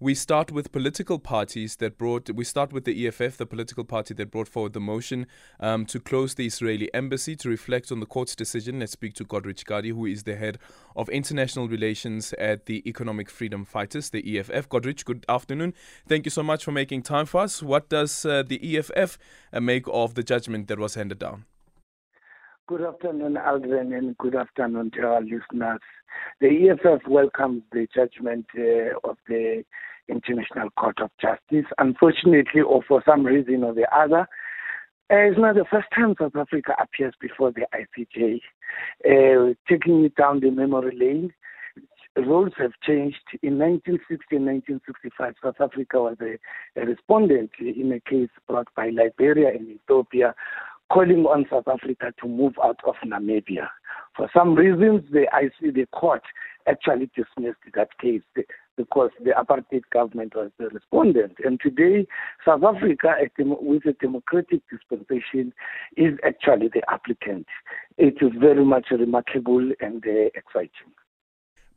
we start with political parties that brought, we start with the EFF, the political party that brought forward the motion um, to close the Israeli embassy to reflect on the court's decision. Let's speak to Godrich Gardee, who is the head of international relations at the Economic Freedom Fighters, the EFF. Godrich, good afternoon. Thank you so much for making time for us. What does uh, the EFF uh, make of the judgment that was handed down? Good afternoon, Aldrin, and good afternoon to our listeners. The EFF welcomes the judgment uh, of the International Court of Justice. Unfortunately, or for some reason or the other, uh, it's not the first time South Africa appears before the ICJ. Uh, taking it down the memory lane, rules have changed. In 1960 and 1965, South Africa was a, a respondent in a case brought by Liberia and Ethiopia calling on South Africa to move out of Namibia. For some reasons, the IC, the court actually dismissed that case because the apartheid government was the respondent. And today, South Africa, with a democratic dispensation, is actually the applicant. It is very much remarkable and uh, exciting.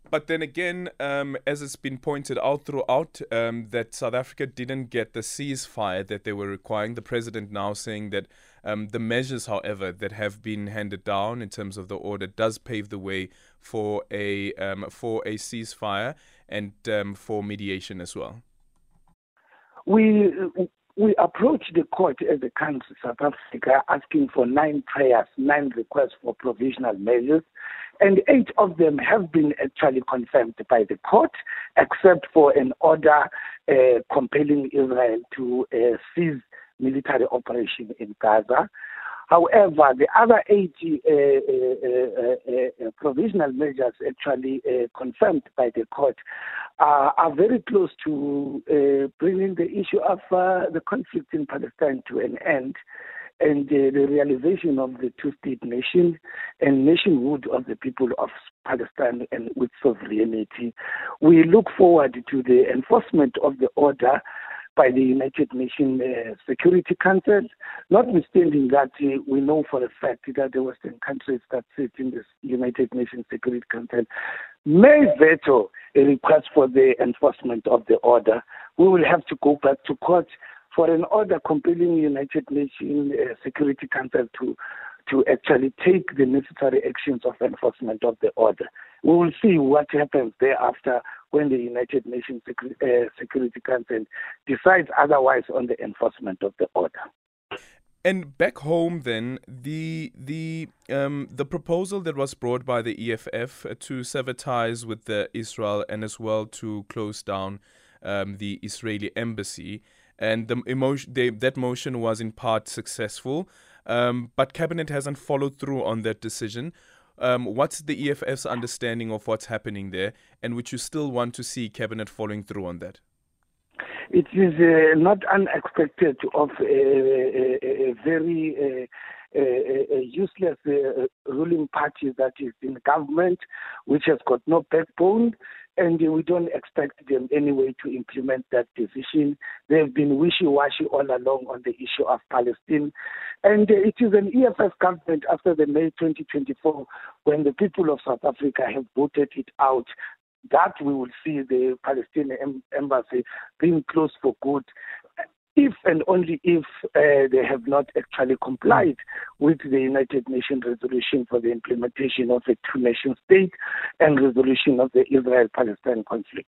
But then again, um, as it's been pointed out throughout, um, that South Africa didn't get the ceasefire that they were requiring. The president now saying that um, the measures, however, that have been handed down in terms of the order does pave the way for a um, for a ceasefire and um, for mediation as well. We we approached the court as a country, South Africa, asking for nine prayers, nine requests for provisional measures, and eight of them have been actually confirmed by the court, except for an order uh, compelling Israel to uh, cease military operation in Gaza. However, the other 80 uh, uh, uh, provisional measures actually confirmed by the court are very close to bringing the issue of the conflict in Palestine to an end and uh, the realization of the two-state nation and nationhood of the people of Palestine and with sovereignty. We look forward to the enforcement of the order by the United Nations uh, Security Council, notwithstanding that uh, we know for a fact that the Western countries that sit in the United Nations Security Council may veto a request for the enforcement of the order. We will have to go back to court for an order compelling United Nations uh, Security Council to to actually take the necessary actions of enforcement of the order. We will see what happens thereafter when the United Nations uh, Security Council decides otherwise on the enforcement of the order. And back home, then the the um, the proposal that was brought by the EFF to sever ties with Israel and as well to close down um, the Israeli embassy, and the emotion they, that motion was in part successful, um, but cabinet hasn't followed through on that decision. Um, what's the EFF's understanding of what's happening there, and would you still want to see cabinet following through on that? It is uh, not unexpected of a, a, a very uh, a, useless uh, ruling party that is in government, which has got no backbone, and we don't expect them anyway to implement that decision. They've been wishy-washy all along on the issue of Palestine, and it is an EFF government after the May 2024 when the people of South Africa have voted it out that we will see the Palestinian embassy being closed for good if and only if uh, they have not actually complied with the United Nations resolution for the implementation of a two nation state and resolution of the Israel Palestine conflict.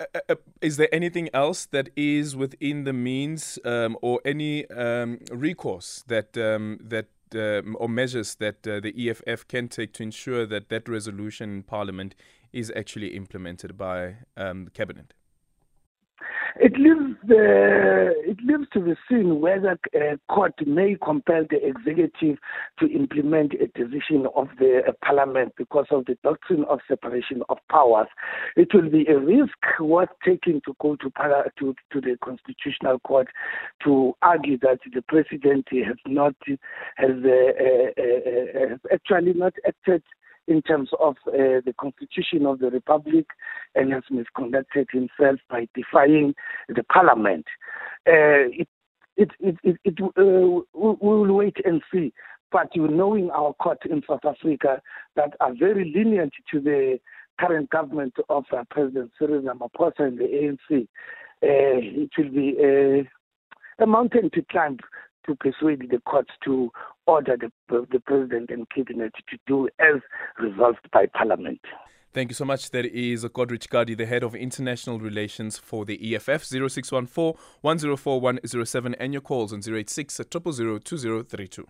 Uh, uh, uh, is there anything else that is within the means um, or any um, recourse that um, that um, or measures that the EFF can take to ensure that that resolution in Parliament is actually implemented by um, the cabinet? It leaves the it leaves to be seen whether a court may compel the executive to implement a decision of the uh, parliament because of the doctrine of separation of powers. It will be a risk worth taking to go to para, to, to the constitutional court to argue that the president has not has, uh, uh, uh, has actually not acted in terms of uh, the constitution of the republic and has misconducted himself by defying the parliament. Uh, it, it, it, it, it uh, we will wait and see. But you knowing our court in South Africa that are very lenient to the current government of uh, President Cyril Ramaphosa and the ANC, uh, it will be a, a mountain to climb to persuade the courts to order the, the president and cabinet to do as resolved by parliament. Thank you so much. That is Godrich Gardee, the head of international relations for the EFF, 0614 104 107, and your calls on 086 2032.